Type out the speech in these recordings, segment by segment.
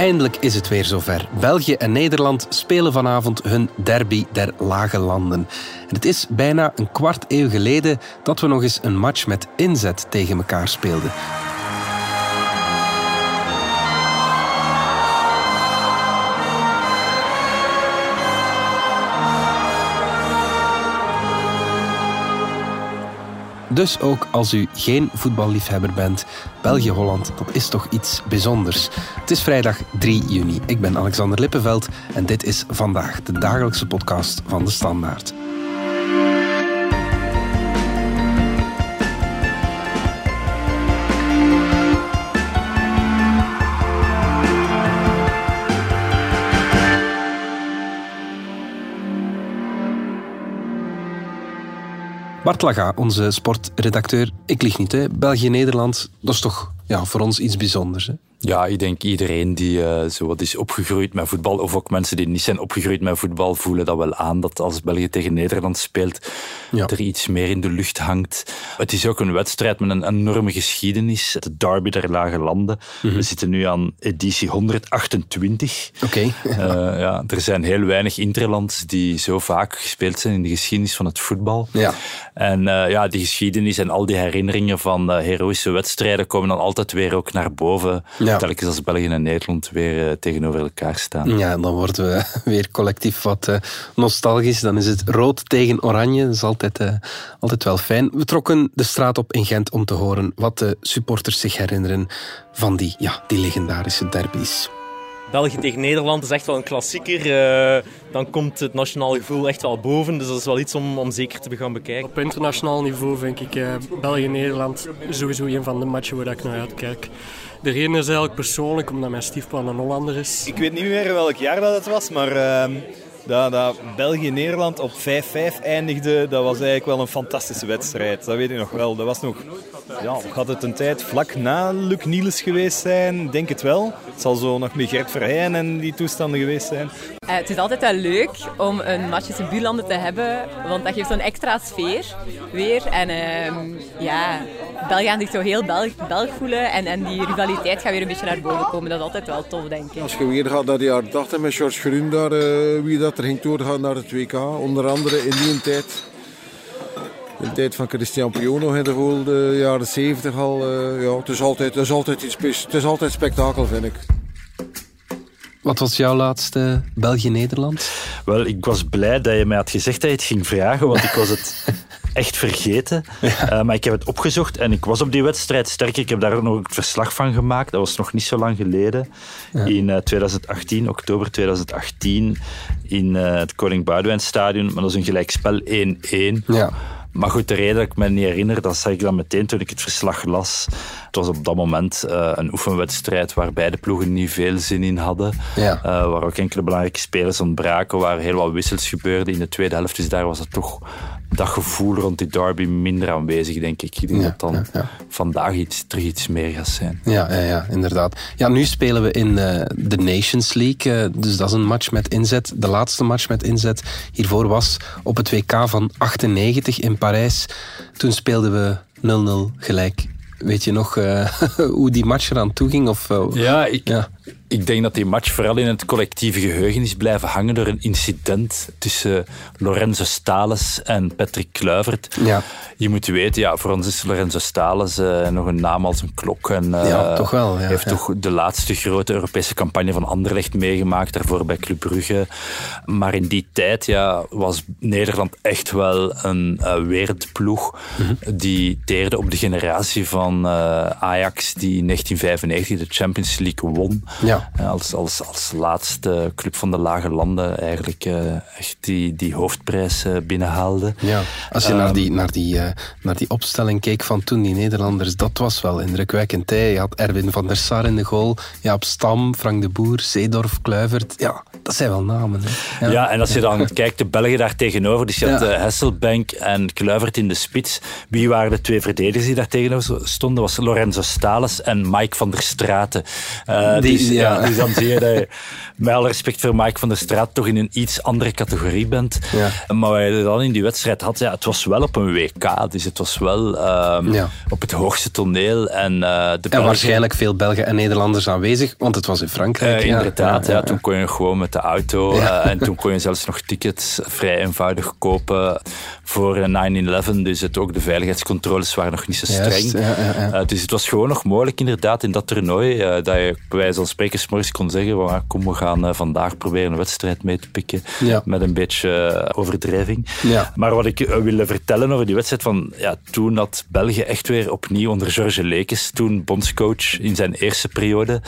Eindelijk is het weer zover. België en Nederland spelen vanavond hun derby der lage landen. En het is bijna een kwart eeuw geleden dat we nog eens een match met inzet tegen elkaar speelden. Dus ook als u geen voetballiefhebber bent, België-Holland, dat is toch iets bijzonders. Het is vrijdag 3 juni. Ik ben Alexander Lippenveld en dit is vandaag de dagelijkse podcast van de Standaard. Bart Laga, onze sportredacteur. Ik lieg niet, hè. België-Nederland, dat is toch ja, voor ons iets bijzonders. Hè? Ja, ik denk iedereen die uh, zo wat is opgegroeid met voetbal, of ook mensen die niet zijn opgegroeid met voetbal, voelen dat wel aan dat als België tegen Nederland speelt, ja. er iets meer in de lucht hangt. Het is ook een wedstrijd met een enorme geschiedenis. De derby der lage landen. Mm -hmm. We zitten nu aan editie 128. Oké. Okay. uh, ja, er zijn heel weinig interlands die zo vaak gespeeld zijn in de geschiedenis van het voetbal. Ja. En uh, ja, die geschiedenis en al die herinneringen van heroïsche wedstrijden komen dan altijd weer ook naar boven. Ja. Telkens als België en Nederland weer uh, tegenover elkaar staan. Ja, dan worden we weer collectief wat uh, nostalgisch. Dan is het rood tegen oranje. Dat is altijd, uh, altijd wel fijn. We trokken de straat op in Gent om te horen wat de supporters zich herinneren van die, ja, die legendarische derbies. België tegen Nederland is echt wel een klassieker. Uh, dan komt het nationaal gevoel echt wel boven. Dus dat is wel iets om, om zeker te gaan bekijken. Op internationaal niveau vind ik uh, België-Nederland sowieso een van de matchen waar ik naar uitkijk. De reden is eigenlijk persoonlijk, omdat mijn stiefpa een Hollander is. Ik weet niet meer welk jaar dat het was, maar uh, dat, dat België-Nederland op 5-5 eindigde, dat was eigenlijk wel een fantastische wedstrijd. Dat weet ik nog wel. Dat was nog, ja, had het een tijd vlak na Luc Niels geweest zijn? Denk het wel. Het zal zo nog met Gert Verheyen en die toestanden geweest zijn. Uh, het is altijd wel leuk om een match tussen buurlanden te hebben, want dat geeft zo'n extra sfeer weer. En uh, ja, België gaan zich zo heel Belg, Belg voelen en, en die rivaliteit gaat weer een beetje naar boven komen. Dat is altijd wel tof, denk ik. Als je weer gaat naar de jaren 80 met George Groen, daar, uh, wie dat er ging doorgaan naar het WK, onder andere in die tijd. In de tijd van Christian Piono in de, de jaren 70 al. Uh, ja, het, is altijd, het, is altijd iets, het is altijd spektakel, vind ik. Wat was jouw laatste België-Nederland? Wel, ik was blij dat je mij had gezegd dat je het ging vragen, want ik was het echt vergeten. Ja. Uh, maar ik heb het opgezocht en ik was op die wedstrijd. Sterker, ik heb daar nog een verslag van gemaakt. Dat was nog niet zo lang geleden. Ja. In uh, 2018, oktober 2018, in uh, het Koning Boudewijn Stadion. Maar dat is een gelijkspel 1-1. Ja. Maar goed, de reden dat ik me niet herinner, dat zag ik dan meteen toen ik het verslag las. Het was op dat moment uh, een oefenwedstrijd waar beide ploegen niet veel zin in hadden. Ja. Uh, waar ook enkele belangrijke spelers ontbraken, waar heel wat wissels gebeurden in de tweede helft. Dus daar was het toch dat gevoel rond die derby minder aanwezig, denk ik. Ik denk ja, dat dan ja, ja. vandaag iets, terug iets meer gaat zijn. Ja, ja, ja inderdaad. Ja, nu spelen we in uh, de Nations League. Uh, dus dat is een match met inzet. De laatste match met inzet hiervoor was op het WK van 98 in Parijs. Toen speelden we 0-0 gelijk. Weet je nog uh, hoe die match eraan toe ging? Of, ja, ik, ja, ik denk dat die match vooral in het collectieve geheugen is blijven hangen door een incident tussen Lorenzo Stales en Patrick Kluivert. Ja. Je moet weten, ja, voor ons is Lorenzo Stales uh, nog een naam als een klok. En, uh, ja, toch wel. Ja, heeft ja. toch de laatste grote Europese campagne van Anderlecht meegemaakt, daarvoor bij Club Brugge. Maar in die tijd ja, was Nederland echt wel een uh, wereldploeg mm -hmm. die teerde op de generatie van Ajax die in 1995 de Champions League won. Ja. Als, als, als laatste club van de lage landen eigenlijk uh, echt die, die hoofdprijs uh, binnenhaalde. Ja. Als je um, naar, die, naar, die, uh, naar die opstelling keek van toen, die Nederlanders, dat was wel indrukwekkend. Hè? Je had Erwin van der Sar in de goal, Jaap Stam, Frank de Boer, Zeedorf, Kluivert. Ja, dat zijn wel namen. Hè? Ja. ja, en als je dan kijkt, de Belgen daar tegenover, dus je had ja. Hesselbank en Kluivert in de spits. Wie waren de twee verdedigers die daar tegenover stonden? was Lorenzo Stales en Mike van der Straten. die, die dus, ja. Ja. dus dan zie je dat je, met alle respect voor Mike van der Straat, toch in een iets andere categorie bent. Ja. Maar wat je dan in die wedstrijd had, ja, het was wel op een WK, dus het was wel ehm, Ja. op het hoogste toneel. En, eh, de En Belgen- waarschijnlijk veel Belgen en Nederlanders aanwezig, want het was in Frankrijk. Eh, ja. inderdaad, ja, toen kon je gewoon met de auto eh, en toen kon je zelfs nog tickets vrij eenvoudig kopen voor eh, 9-11. Dus het, ook de veiligheidscontroles waren nog niet zo streng. Ja, ja, ja. Eh, dus het was gewoon nog mogelijk inderdaad in dat toernooi eh, dat je bij wijze van spreken morgens kon zeggen ah, kom we gaan eh, vandaag proberen een wedstrijd mee te pikken Ja. met een beetje eh, overdrijving. Ja. Maar wat ik eh, wil vertellen over die wedstrijd van ja, toen had België echt weer opnieuw onder Georges Lekes, toen bondscoach in zijn eerste periode,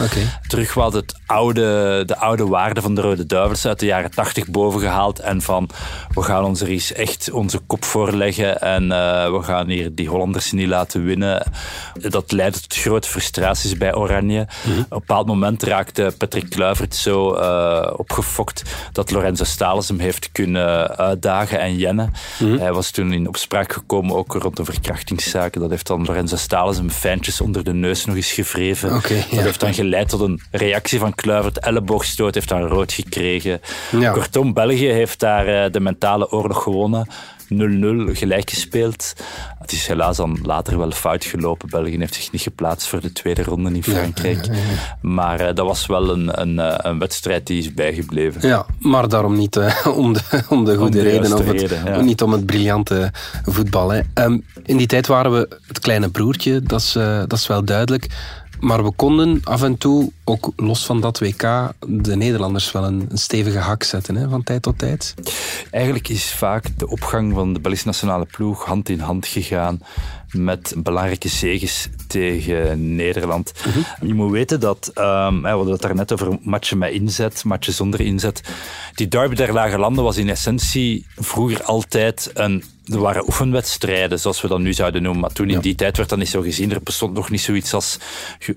terug wat het oude, de oude waarde van de Rode Duivels uit de jaren tachtig boven gehaald en van we gaan ons er eens echt onze kop voor leggen en eh, we gaan hier die Hollanders niet laten winnen. Dat leidde tot grote frustraties bij Oranje. Op een bepaald moment raakte Patrick Kluivert zo eh, opgefokt dat Lorenzo Stalens hem heeft kunnen uitdagen en jennen. Hij was toen in opspraak gekomen ook rond de verkrachtingszaken. Dat heeft dan Lorenzo Stalens hem fijntjes onder de neus nog eens gewreven. Oké, dat ja. heeft dan geleid tot een reactie van Kluivert. Elleboogstoot heeft dan rood gekregen. Ja. Kortom, België heeft daar eh, de mentale oorlog gewonnen. 0-0 gelijk gespeeld. Het is helaas dan later wel fout gelopen. België heeft zich niet geplaatst voor de tweede ronde in Frankrijk. Maar eh, dat was wel een, een, eh, een wedstrijd die is bijgebleven. Ja, maar daarom niet eh, om, de, om de goede de reden. Of het, reden. Niet om het briljante voetbal. Hè. Ehm, in die tijd waren we het kleine broertje, dat is, dat is wel duidelijk. Maar we konden af en toe, ook los van dat WK, de Nederlanders wel een, stevige hak zetten hè, van tijd tot tijd. Eigenlijk is vaak de opgang van de Belgische nationale ploeg hand in hand gegaan met belangrijke zeges tegen Nederland. Je moet weten dat, ehm, we hadden het daarnet over matchen met inzet, matchen zonder inzet. Die derby der lage landen was in essentie vroeger altijd een er waren oefenwedstrijden, zoals we dat nu zouden noemen. Maar toen in die tijd werd dat niet zo gezien. Er bestond nog niet zoiets als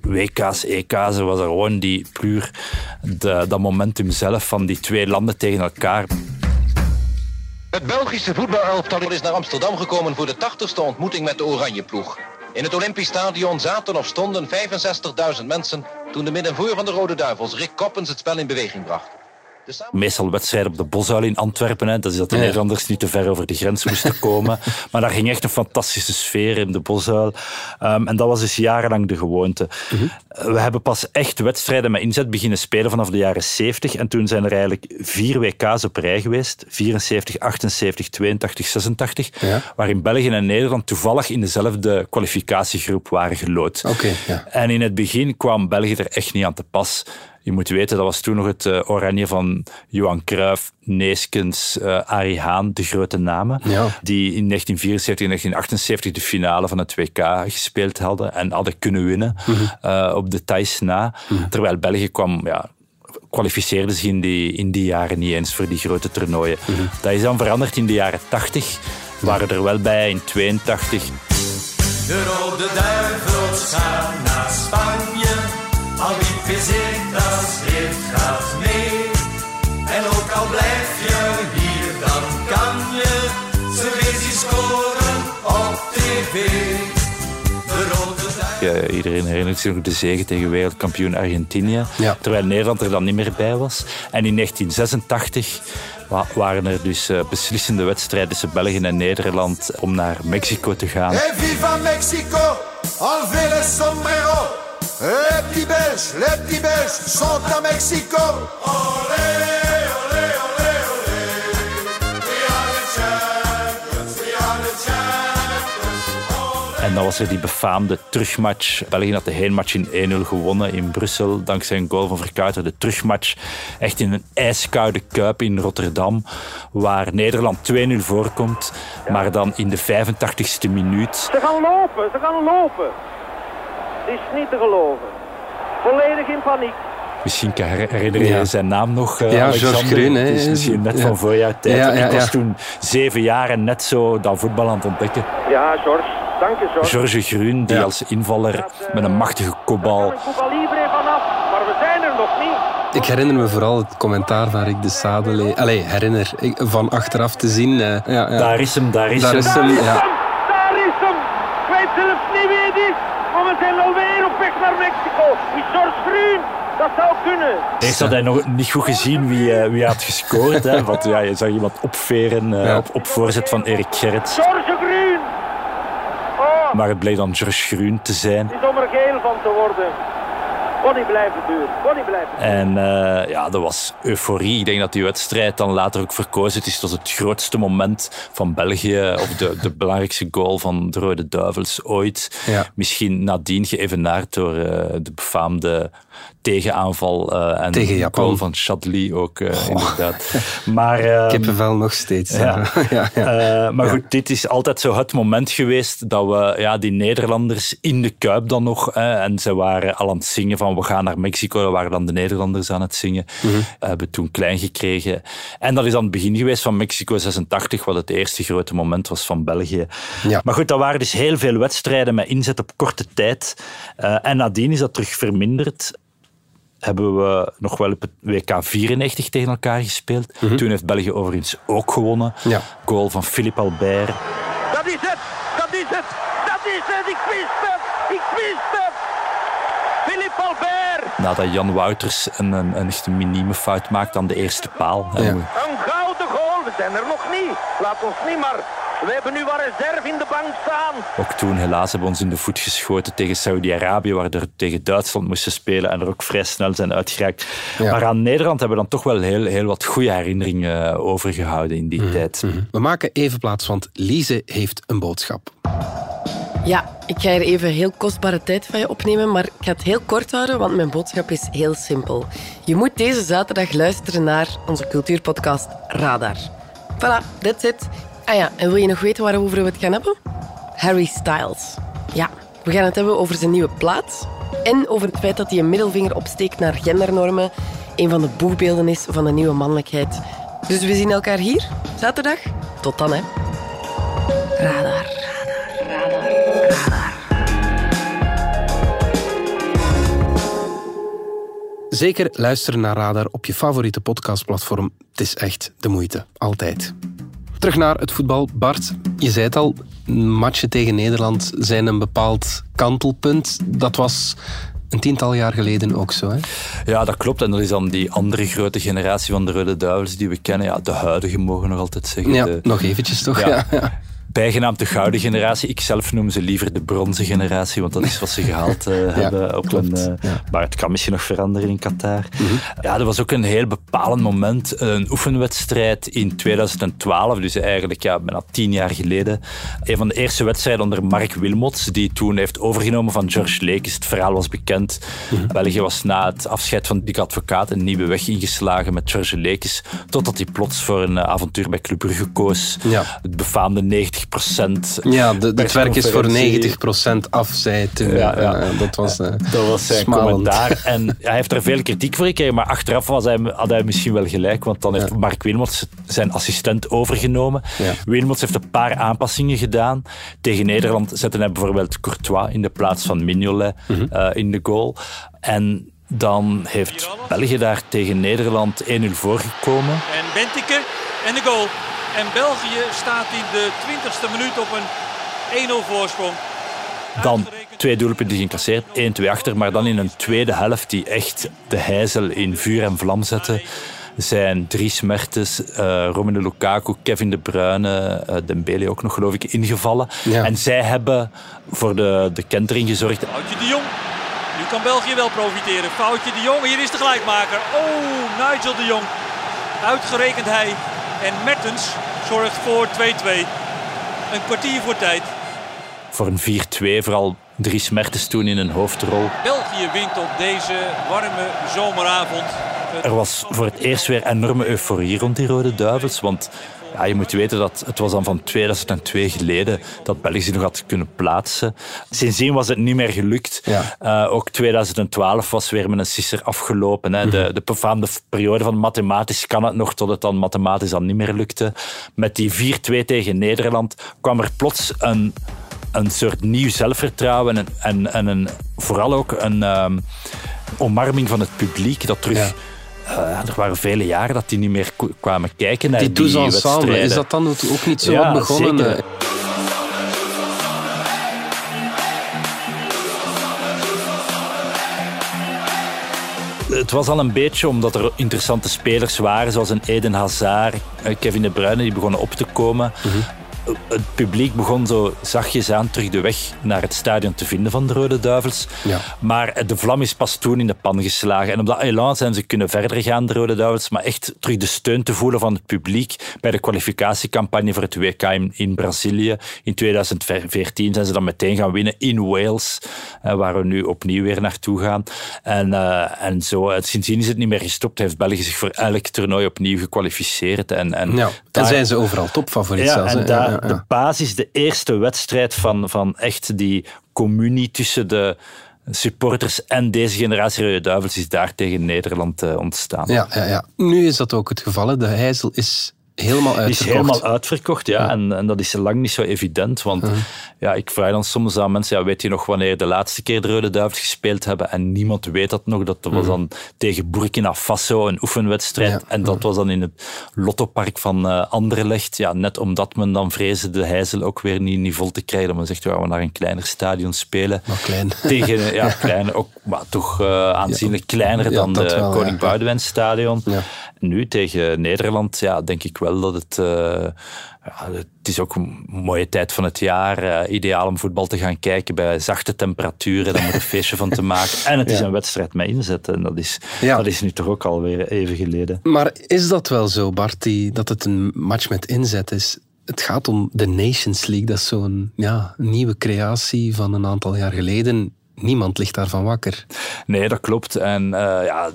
WK's, EK's. Er was er gewoon die puur de, dat momentum zelf van die twee landen tegen elkaar. Het Belgische voetbalelftal is naar Amsterdam gekomen voor de 80ste ontmoeting met de Oranjeploeg. In het Olympisch Stadion zaten of stonden 65.000 mensen toen de middenvoer van de Rode Duivels, Rick Koppens, het spel in beweging bracht. Meestal wedstrijden op de Bosuil in Antwerpen. Hè. Dat is dat de Ja. Nederlanders niet te ver over de grens moesten komen. maar daar ging echt een fantastische sfeer in de Bosuil. Ehm, en dat was dus jarenlang de gewoonte. Eh, We hebben pas echt wedstrijden met inzet beginnen spelen vanaf de jaren 70. En toen zijn er eigenlijk vier WK's op rij geweest. 74, 78, 82, 86. Ja. Waarin België en Nederland toevallig in dezelfde kwalificatiegroep waren gelood. Oké, ja. En in het begin kwam België er echt niet aan te pas. Je moet weten, dat was toen nog het eh, oranje van Johan Cruijff, Neeskens, eh Arie Haan, de grote namen. Ja. Die in 1974 en 1978 de finale van het WK gespeeld hadden en hadden kunnen winnen eh, op de Thais na. Terwijl België kwam, ja, kwalificeerde zich in die, in die jaren niet eens voor die grote toernooien. Dat is dan veranderd in de jaren 80. Waren er wel bij in 82. De rode duivels gaan naar Spanje. Al wie Pesetas heeft, gaat Eh, iedereen herinnert zich nog de zege tegen wereldkampioen Argentinië. Ja. Terwijl Nederland er dan niet meer bij was. En in 1986 wa- waren er dus eh, beslissende wedstrijden tussen België en Nederland om naar Mexico te gaan. Et viva Mexico, enlevez le sombrero. Les petits Belges, les petits Belges sont à Mexico. Olé, dan was er die befaamde terugmatch. België had de heenmatch in 1-0 gewonnen in Brussel. Dankzij een goal van Verkuiter. De terugmatch echt in een ijskoude kuip in Rotterdam. Waar Nederland 2-0 voorkomt. Maar dan in de 85ste minuut Ze gaan lopen, ze gaan lopen. Het is niet te geloven. Volledig in paniek. Misschien herinner je Ja. zijn naam nog, eh, Ja, Alexander. Hè. Het is misschien net Ja. van voor jouw tijd. Ja, ja, Ik was ja. toen zeven jaar en net zo dat voetbal aan het ontdekken. Ja, George. Dank je, George. Georges Grun, die Ja. als invaller met een machtige kopbal... Er kan een Cuba Libre vanaf, maar we zijn er nog niet. Ik herinner me vooral het commentaar van Rick de Sadele. Allee, herinner. Van achteraf te zien. eh, ja, ja. Daar is hem, daar is Daar hem. is hem, ja. Daar is hem. Ik weet zelfs niet wie het is, maar we zijn alweer op weg naar Mexico. Is George Groen. Dat zou kunnen. Eerst had hij nog niet goed gezien wie, eh, wie had gescoord. Hè, want ja, je zag iemand opveren eh, op, op voorzet van Erik Gerrits. George Groen. Oh, Maar het bleek dan George Groen te zijn. het is om er geel van te worden. Niet blijven. Kon niet blijven En eh, ja, dat was euforie. Ik denk dat die wedstrijd dan later ook verkozen is tot het grootste moment van België. Of de, de belangrijkste goal van de Rode Duivels ooit. Ja. Misschien nadien geëvenaard door eh, de befaamde tegenaanval eh, en Tegen de Japan. goal van Chadli ook, eh, inderdaad. Maar, Kippenvel nog steeds. Ja. ja, ja. Eh, maar goed, dit is altijd zo het moment geweest dat we ja, die Nederlanders in de Kuip dan nog, hè, en ze waren al aan het zingen van we gaan naar Mexico, dat waren dan de Nederlanders aan het zingen, Mhm. hebben toen klein gekregen. En dat is dan het begin geweest van Mexico 86, wat het eerste grote moment was van België. Ja. Maar goed, dat waren dus heel veel wedstrijden met inzet op korte tijd. Eh, en nadien is dat terug verminderd hebben we nog wel op het WK 94 tegen elkaar gespeeld. Toen heeft België overigens ook gewonnen. Mhm. Ja. Goal van Philippe Albert. Dat is het! Dat is het! Dat is het! Ik wist het! Ik wist het! Philippe Albert! Nadat Jan Wouters een, een, een echt minieme fout maakt aan de eerste paal. Ja. Een gouden goal! We zijn er nog niet! Laat ons niet maar... We hebben nu wat reserve in de bank staan. Ook toen helaas hebben we ons in de voet geschoten tegen Saudi-Arabië, waar we tegen Duitsland moesten spelen en er ook vrij snel zijn uitgeraakt. Ja. Maar aan Nederland hebben we dan toch wel heel, heel wat goede herinneringen eh, overgehouden in die Mhm. tijd. We maken even plaats, want Lise heeft een boodschap. Ja, ik ga hier even heel kostbare tijd van je opnemen, maar ik ga het heel kort houden, want mijn boodschap is heel simpel. Je moet deze zaterdag luisteren naar onze cultuurpodcast Radar. Voilà, that's it. Ah ja, en wil je nog weten waarover we het gaan hebben? Harry Styles. Ja, we gaan het hebben over zijn nieuwe plaat en over het feit dat hij een middelvinger opsteekt naar gendernormen, een van de boegbeelden is van de nieuwe mannelijkheid. Dus we zien elkaar hier, zaterdag. Tot dan, hè. Radar. Zeker luisteren naar Radar op je favoriete podcastplatform. Het is echt de moeite. Altijd. Terug naar het voetbal. Bart, je zei het al, matchen tegen Nederland zijn een bepaald kantelpunt. Dat was een tiental jaar geleden ook zo, hè? Ja, dat klopt. En dat is dan die andere grote generatie van de Rode Duivels die we kennen. Ja, de huidige mogen we nog altijd zeggen. Ja, De- nog eventjes toch? Ja. Ja. ja. Bijgenaamd de gouden generatie. Ik zelf noem ze liever de bronzen generatie, want dat is wat ze gehaald eh, hebben. Op klopt. een, eh, Ja. Maar het kan misschien nog veranderen in Qatar. Ja, dat was ook een heel bepalend moment. Een oefenwedstrijd in 2012, dus eigenlijk ja, bijna tien jaar geleden. Een van de eerste wedstrijden onder Mark Wilmots, die toen heeft overgenomen van George Lekes. Het verhaal was bekend. België was na het afscheid van Dick Advocaat een nieuwe weg ingeslagen met George Lekes, totdat hij plots voor een eh, avontuur bij Club Brugge koos. Ja. Het befaamde 90 Ja, de, het werk is voor persconferentie. 90% af, zei toen. Ja, ja. Eh, dat was, eh, Dat was zijn smalend. commentaar. En hij heeft er veel kritiek voor gekregen, maar achteraf was hij, had hij misschien wel gelijk, want dan heeft Mark Wilmots zijn assistent overgenomen. Ja. Wilmots heeft een paar aanpassingen gedaan. Tegen Nederland zette hij bijvoorbeeld Courtois in de plaats van Mignolet Mhm. eh, in de goal. En dan heeft België daar tegen Nederland 1-0 voorgekomen. En Bentike en de goal. En België staat in de 20ste minuut op een 1-0 voorsprong. Dan twee doelpunten geïncasseerd, 1-2 achter. Maar dan in een tweede helft die echt de heizel in vuur en vlam zette. Zijn Dries Mertens, eh Romelu Lukaku, Kevin De Bruyne, eh Dembele ook nog geloof ik ingevallen. Ja. En zij hebben voor de, de kentering gezorgd. Foutje de Jong. Nu kan België wel profiteren. Foutje de Jong. Hier is de gelijkmaker. Oh, Nigel de Jong. Uitgerekend hij. En Mertens zorgt voor 2-2. Een kwartier voor tijd. Voor een 4-2, vooral Dries Mertens toen in een hoofdrol. België wint op deze warme zomeravond. Er was voor het eerst weer enorme euforie rond die Rode Duivels. Want ja, je moet weten dat het was dan van 2002 geleden dat België zich nog had kunnen plaatsen. Sindsdien was het niet meer gelukt. Ja. Eh, ook 2012 was weer met een sisser afgelopen. Hè. De, de befaamde periode van mathematisch kan het nog, tot het dan mathematisch dan niet meer lukte. Met die 4-2 tegen Nederland kwam er plots een, een soort nieuw zelfvertrouwen en, en, en een, vooral ook een ehm, omarming van het publiek dat terug... Ja. Eh, er waren vele jaren dat die niet meer kwamen kijken naar Die die, wedstrijden. is dat dan ook niet zo Ja, wat begonnen? zeker. het was al een beetje omdat er interessante spelers waren, zoals een Eden Hazard, eh, Kevin De Bruyne, die begonnen op te komen. Het publiek begon zo zachtjes aan terug de weg naar het stadion te vinden van de Rode Duivels. Ja. Maar de vlam is pas toen in de pan geslagen. En op dat elan zijn ze kunnen verder gaan, de Rode Duivels, maar echt terug de steun te voelen van het publiek bij de kwalificatiecampagne voor het WK in, in Brazilië. In 2014 zijn ze dan meteen gaan winnen in Wales, eh, waar we nu opnieuw weer naartoe gaan. En, eh, en zo, eh, sindsdien is het niet meer gestopt. Heeft België zich voor elk toernooi opnieuw gekwalificeerd. En, en, Ja. En zijn ze overal topfavoriet ja, zelfs. hè. en daar, Ja, de basis, de eerste wedstrijd van, van echt die communie tussen de supporters en deze generatie Rode Duivels is daar tegen Nederland eh, ontstaan. Ja, ja, ja. Nu is dat ook het geval. hè. De Heizel is helemaal Die is uitverkocht. helemaal uitverkocht, ja. En, en dat is lang niet zo evident. Want ja, ik vraag dan soms aan mensen, ja, weet je nog wanneer de laatste keer de Rode Duivels gespeeld hebben? En niemand weet dat nog. Dat was Mhm. dan tegen Burkina Faso, een oefenwedstrijd. En dat was dan in het Lottopark van eh Anderlecht. Ja, net omdat men dan vreesde de Heizel ook weer niet, niet vol te krijgen. Dat men zegt, we gaan naar een kleiner stadion spelen. Maar klein. Tegen, ja, klein, ook, maar toch eh, aanzienlijk kleiner dan de wel, Koning. Boudewijn stadion. Nu tegen Nederland, ja, denk ik wel dat het. eh, ja, het is ook een mooie tijd van het jaar. eh, ideaal om voetbal te gaan kijken bij zachte temperaturen. Daar moet een feestje van te maken. En het is Ja. een wedstrijd met inzet. En dat is, Ja. dat is nu toch ook alweer even geleden. Maar is dat wel zo, Bart, die, dat het een match met inzet is? Het gaat om de Nations League. Dat is zo'n ja, nieuwe creatie van een aantal jaar geleden. Niemand ligt daarvan wakker. Nee, dat klopt. En eh, ja,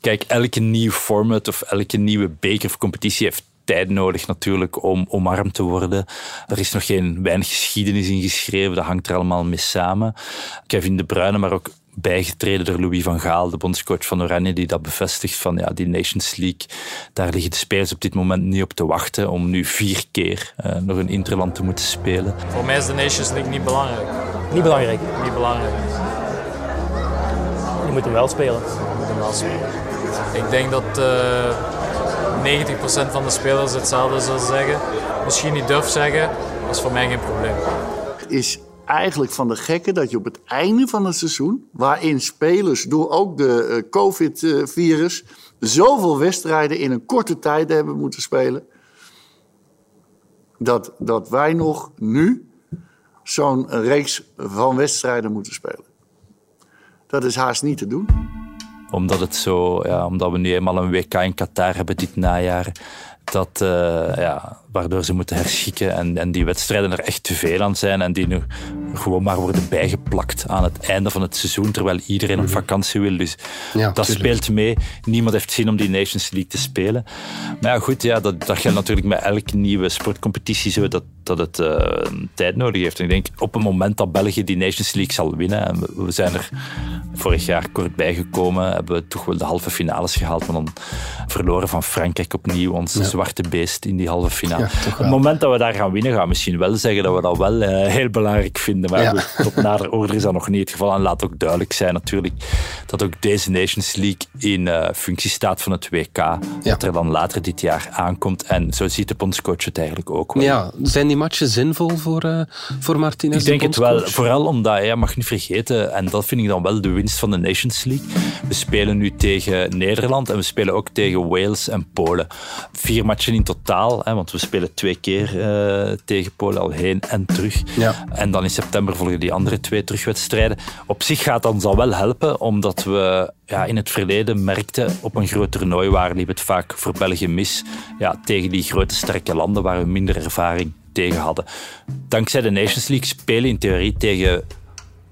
kijk, elke nieuw format of elke nieuwe beker of competitie heeft tijd nodig natuurlijk om omarmd te worden. Er is nog geen weinig geschiedenis in geschreven, dat hangt er allemaal mee samen. Kevin De Bruyne, maar ook bijgetreden door Louis van Gaal, de bondscoach van Oranje, die dat bevestigt van ja, die Nations League, daar liggen de spelers op dit moment niet op te wachten om nu vier keer eh, nog een interland te moeten spelen. Voor mij is de Nations League niet belangrijk. Niet belangrijk. Niet belangrijk. Je moet hem wel spelen. Je moet hem wel spelen. Ik denk dat eh 90% van de spelers hetzelfde zullen zeggen. Misschien niet durf zeggen, dat is voor mij geen probleem. is eigenlijk van de gekke dat je op het einde van het seizoen, waarin spelers door ook de eh, COVID-virus zoveel wedstrijden in een korte tijd hebben moeten spelen, dat, dat wij nog nu zo'n reeks van wedstrijden moeten spelen. Dat is haast niet te doen. Omdat, het zo, ja, omdat we nu eenmaal een WK in Qatar hebben dit najaar. Dat, eh, ja, waardoor ze moeten herschikken en, en die wedstrijden er echt te veel aan zijn en die nu gewoon maar worden bijgeplakt aan het einde van het seizoen, terwijl iedereen op vakantie wil. Dus Ja, dat tuurlijk. speelt mee. Niemand heeft zin om die Nations League te spelen. Maar ja, goed, ja, dat, dat geldt natuurlijk met elke nieuwe sportcompetitie zo, dat, dat het eh, tijd nodig heeft. En ik denk, op het moment dat België die Nations League zal winnen, en we, we zijn er vorig jaar kort bijgekomen, hebben we toch wel de halve finales gehaald, maar dan verloren van Frankrijk opnieuw, ons Ja. zwarte beest in die halve finale. Ja, Op het moment dat we daar gaan winnen, gaan we misschien wel zeggen dat we dat wel eh, heel belangrijk vinden. Maar Ja. tot nader order is dat nog niet het geval. En laat ook duidelijk zijn natuurlijk dat ook deze Nations League in eh, functie staat van het WK, dat er dan later dit jaar aankomt. En zo ziet de bondscoach het eigenlijk ook wel. Ja, zijn die matchen zinvol voor, eh voor Martinez? Ik denk de het wel, vooral omdat, je mag niet vergeten, en dat vind ik dan wel de winst van de Nations League. We spelen nu tegen Nederland en we spelen ook tegen Wales en Polen. Vier matchen in totaal, hè, want we spelen twee keer eh, tegen Polen al heen en terug. Ja. En dan in september volgen die andere twee terugwedstrijden. Op zich gaat ons dat wel helpen, omdat we ja, in het verleden merkten op een groot toernooi waar liep het vaak voor België mis. Ja, tegen die grote sterke landen waar we minder ervaring tegen hadden. Dankzij de Nations League spelen in theorie tegen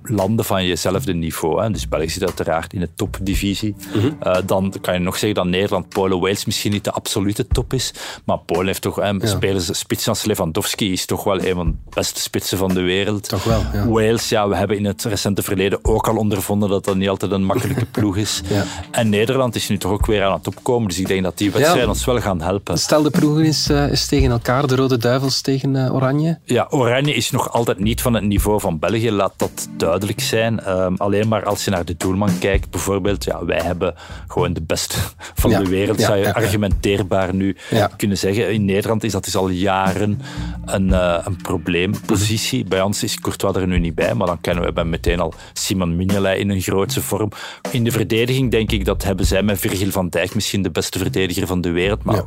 landen van jezelfde niveau. Hè. Dus België zit uiteraard in de topdivisie. Eh, dan kan je nog zeggen dat Nederland, Polen, Wales misschien niet de absolute top is. Maar Polen heeft toch Ja. spelers, spits als Lewandowski is toch wel een van de beste spitsen van de wereld. Toch wel, ja. Wales, ja, we hebben in het recente verleden ook al ondervonden dat dat niet altijd een makkelijke ploeg is. Ja. En Nederland is nu toch ook weer aan het opkomen. Dus ik denk dat die wedstrijden ons wel gaan helpen. Stel de ploegen is, eh, is tegen elkaar, de Rode Duivels tegen eh, Oranje. Ja, Oranje is nog altijd niet van het niveau van België, laat dat duidelijk duidelijk zijn. Ehm, alleen maar als je naar de doelman kijkt, bijvoorbeeld, ja, wij hebben gewoon de beste van Ja, de wereld, ja, zou je ja, argumenteerbaar nu kunnen zeggen. In Nederland is dat dus al jaren een, eh, een probleempositie. Bij ons is Courtois er nu niet bij, maar dan kennen we bij meteen al Simon Mignolet in een grootse vorm. In de verdediging denk ik dat hebben zij met Virgil van Dijk misschien de beste verdediger van de wereld. Maar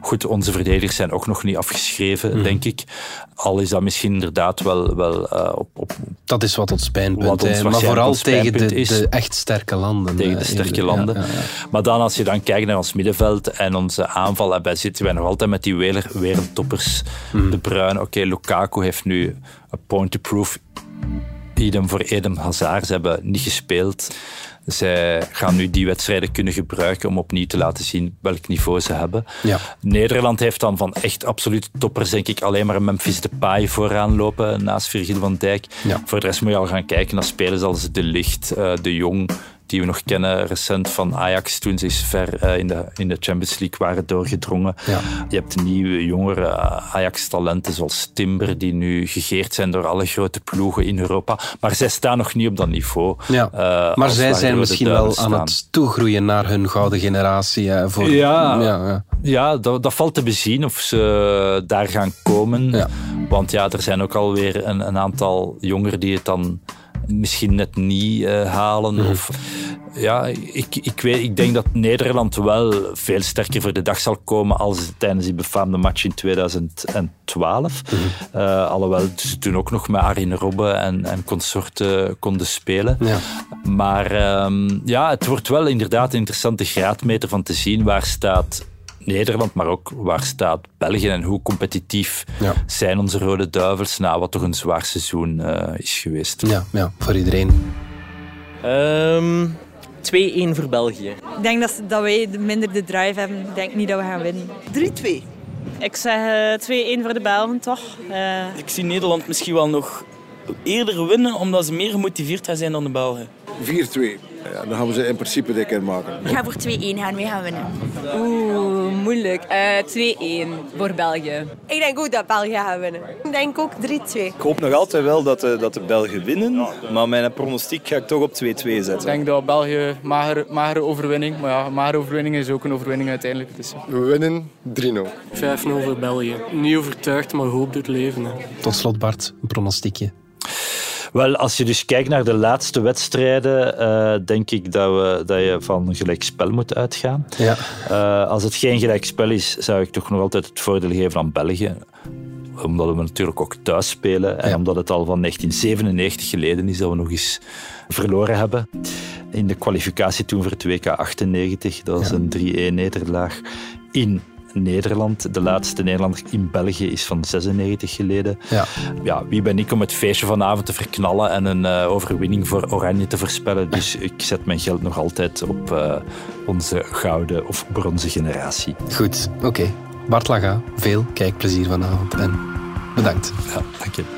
goed, onze verdedigers zijn ook nog niet afgeschreven, Mhm. denk ik. Al is dat misschien inderdaad wel, wel eh, op, op Dat is wat ons Wat. Maar vooral tegen de, de echt sterke landen. tegen de sterke landen. Ja, ja, ja. Maar dan als je dan kijkt naar ons middenveld en onze aanval, wij zitten wij nog altijd met die wereldtoppers. Mhm. De Bruin, oké, Lukaku heeft nu een point to prove. Idem voor Eden Hazard. Ze hebben niet gespeeld. Zij gaan nu die wedstrijden kunnen gebruiken om opnieuw te laten zien welk niveau ze hebben. Ja. Nederland heeft dan van echt absoluut toppers, denk ik, alleen maar Memphis Depay vooraan lopen naast Virgil van Dijk. Ja. Voor de rest moet je al gaan kijken naar spelers als De Licht, eh, De Jong, die we nog kennen recent van Ajax toen ze eens ver eh, in, de, in de Champions League waren doorgedrongen. Ja. Je hebt nieuwe, jongere eh, Ajax-talenten zoals Timber, die nu gegeerd zijn door alle grote ploegen in Europa. Maar zij staan nog niet op dat niveau. Ja. eh, maar zij zijn misschien wel aan het toegroeien naar hun gouden generatie. hè, voor, Ja. ja, ja. Ja, dat, dat valt te bezien of ze daar gaan komen. Want ja, er zijn ook alweer een, een aantal jongeren die het dan misschien net niet eh, halen. Mhm. Of, ja, ik, ik, weet, ik denk dat Nederland wel veel sterker voor de dag zal komen als tijdens die befaamde match in 2012. Mhm. Eh, alhoewel ze toen ook nog met Arjen Robben en, en consorten konden spelen. Ja. Maar ehm, ja, het wordt wel inderdaad een interessante graadmeter van te zien waar staat Nederland, maar ook waar staat België en hoe competitief Ja. zijn onze Rode Duivels na wat toch een zwaar seizoen eh, is geweest. Ja, ja, voor iedereen. Ehm 2-1 voor België. Ik denk dat, dat wij minder de drive hebben. Ik denk niet dat we gaan winnen. 3-2. Ik zeg eh, 2-1 voor de Belgen, toch? Eh, Ik zie Nederland misschien wel nog eerder winnen, omdat ze meer gemotiveerd gaan zijn dan de Belgen. 4-2. Ja, dan gaan we ze in principe dik in maken. Ik ga voor 2-1 gaan, wij gaan winnen. Oeh, moeilijk. Eh 2-1 voor België. ik denk ook dat België gaat winnen. Ik denk ook 3-2. Ik hoop nog altijd wel dat de, dat de Belgen winnen, maar mijn pronostiek ga ik toch op 2-2 zetten. Ik denk dat België magere, magere overwinning, maar ja, een magere overwinning is ook een overwinning uiteindelijk. Dus, ja. We winnen 3-0. 5-0 voor België. Niet overtuigd, maar hoop doet leven. Hè. Tot slot, Bart, een pronostiekje. Wel, als je dus kijkt naar de laatste wedstrijden, eh, denk ik dat, we, dat je van een gelijkspel moet uitgaan. Ja. Eh, als het geen gelijkspel is, zou ik toch nog altijd het voordeel geven aan België. Omdat we natuurlijk ook thuis spelen en omdat het al van 1997 geleden is dat we nog eens verloren hebben. In de kwalificatie toen voor het WK 98, dat was een 3-1 nederlaag in Nederland. De laatste Nederlander in België is van 96 geleden. Ja. Ja, wie ben ik om het feestje vanavond te verknallen en een eh, overwinning voor Oranje te voorspellen? Dus ik zet mijn geld nog altijd op eh, onze gouden of bronzen generatie. Goed, oké. Bart Laga, veel kijkplezier vanavond en bedankt. Ja, dank je.